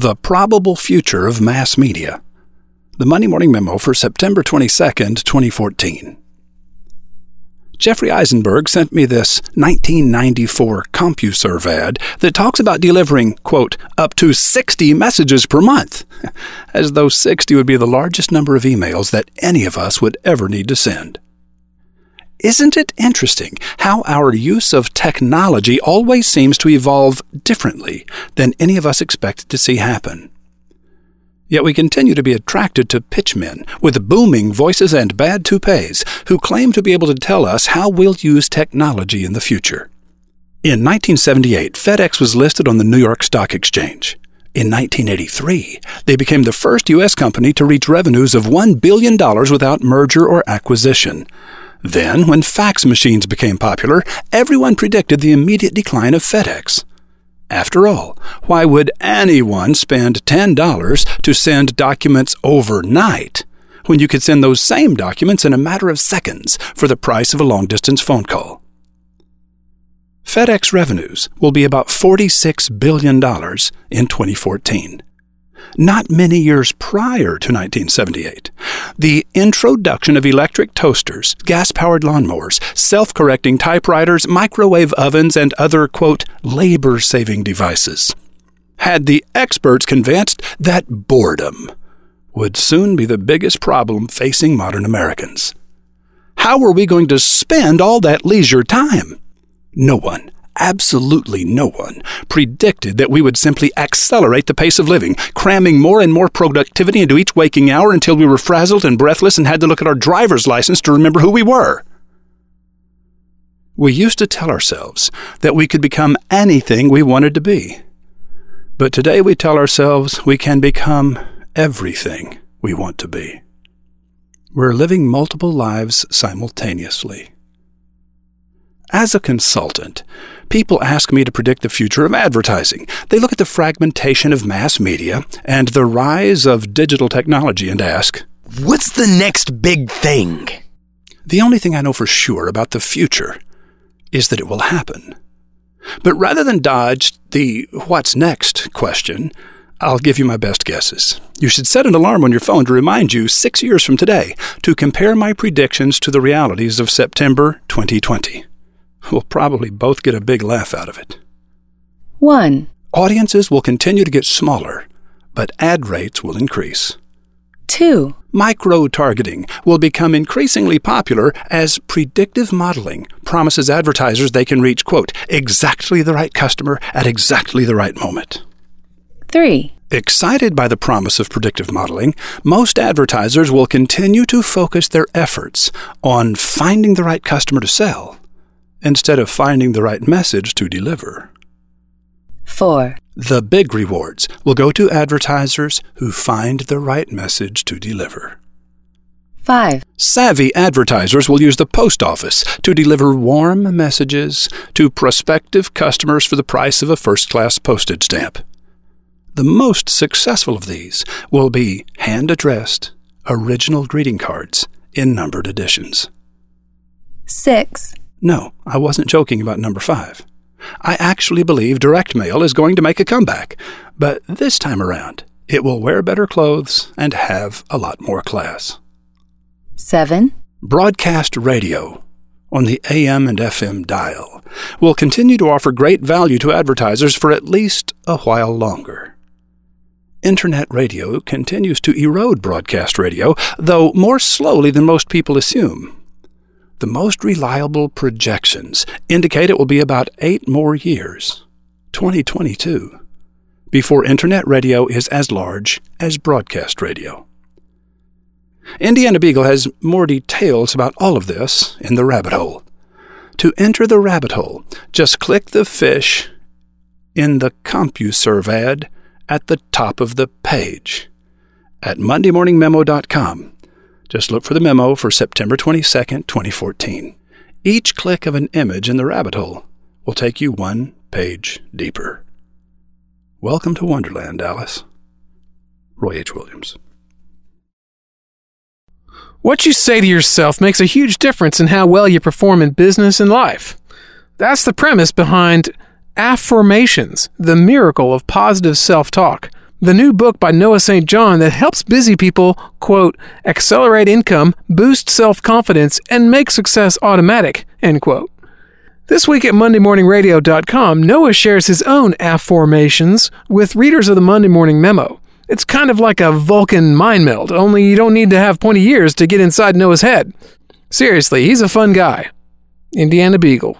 The Probable Future of Mass Media. The Monday Morning Memo for September 22, 2014. Jeffrey Eisenberg sent me this 1994 CompuServe ad that talks about delivering, quote, up to 60 messages per month, as though 60 would be the largest number of emails that any of us would ever need to send. Isn't it interesting how our use of technology always seems to evolve differently than any of us expected to see happen? Yet we continue to be attracted to pitchmen with booming voices and bad toupees who claim to be able to tell us how we'll use technology in the future. In 1978, FedEx was listed on the New York Stock Exchange. In 1983, they became the first U.S. company to reach revenues of $1 billion without merger or acquisition. Then, when fax machines became popular, everyone predicted the immediate decline of FedEx. After all, why would anyone spend $10 to send documents overnight when you could send those same documents in a matter of seconds for the price of a long distance phone call? FedEx revenues will be about $46 billion in 2014 not many years prior to 1978. The introduction of electric toasters, gas powered lawnmowers, self correcting typewriters, microwave ovens, and other, quote, labor saving devices had the experts convinced that boredom would soon be the biggest problem facing modern Americans. How were we going to spend all that leisure time? No one absolutely no one predicted that we would simply accelerate the pace of living, cramming more and more productivity into each waking hour until we were frazzled and breathless and had to look at our driver's license to remember who we were. We used to tell ourselves that we could become anything we wanted to be. But today we tell ourselves we can become everything we want to be. We're living multiple lives simultaneously. As a consultant, people ask me to predict the future of advertising. They look at the fragmentation of mass media and the rise of digital technology and ask, What's the next big thing? The only thing I know for sure about the future is that it will happen. But rather than dodge the what's next question, I'll give you my best guesses. You should set an alarm on your phone to remind you six years from today to compare my predictions to the realities of September 2020. We'll probably both get a big laugh out of it. 1. Audiences will continue to get smaller, but ad rates will increase. 2. Micro targeting will become increasingly popular as predictive modeling promises advertisers they can reach, quote, exactly the right customer at exactly the right moment. 3. Excited by the promise of predictive modeling, most advertisers will continue to focus their efforts on finding the right customer to sell instead of finding the right message to deliver. 4. The big rewards will go to advertisers who find the right message to deliver. 5. Savvy advertisers will use the post office to deliver warm messages to prospective customers for the price of a first class postage stamp. The most successful of these will be hand addressed, original greeting cards in numbered editions. 6. No, I wasn't joking about number five. I actually believe direct mail is going to make a comeback, but this time around, it will wear better clothes and have a lot more class. 7. Broadcast radio on the AM and FM dial will continue to offer great value to advertisers for at least a while longer. Internet radio continues to erode broadcast radio, though more slowly than most people assume. The most reliable projections indicate it will be about eight more years, 2022, before Internet radio is as large as broadcast radio. Indiana Beagle has more details about all of this in the rabbit hole. To enter the rabbit hole, just click the fish in the CompuServe ad at the top of the page at MondayMorningMemo.com just look for the memo for September 22, 2014. Each click of an image in the rabbit hole will take you one page deeper. Welcome to Wonderland, Alice. Roy H. Williams. What you say to yourself makes a huge difference in how well you perform in business and life. That's the premise behind Afformations, the miracle of positive self talk the new book by Noah St. John that helps busy people, quote, accelerate income, boost self confidence, and make success automatic, end quote. This week at MondayMorningRadio.com, Noah shares his own affirmations with readers of the Monday Morning Memo. It's kind of like a Vulcan mind meld, only you don't need to have pointy ears to get inside Noah's head. Seriously, he's a fun guy. Indiana Beagle.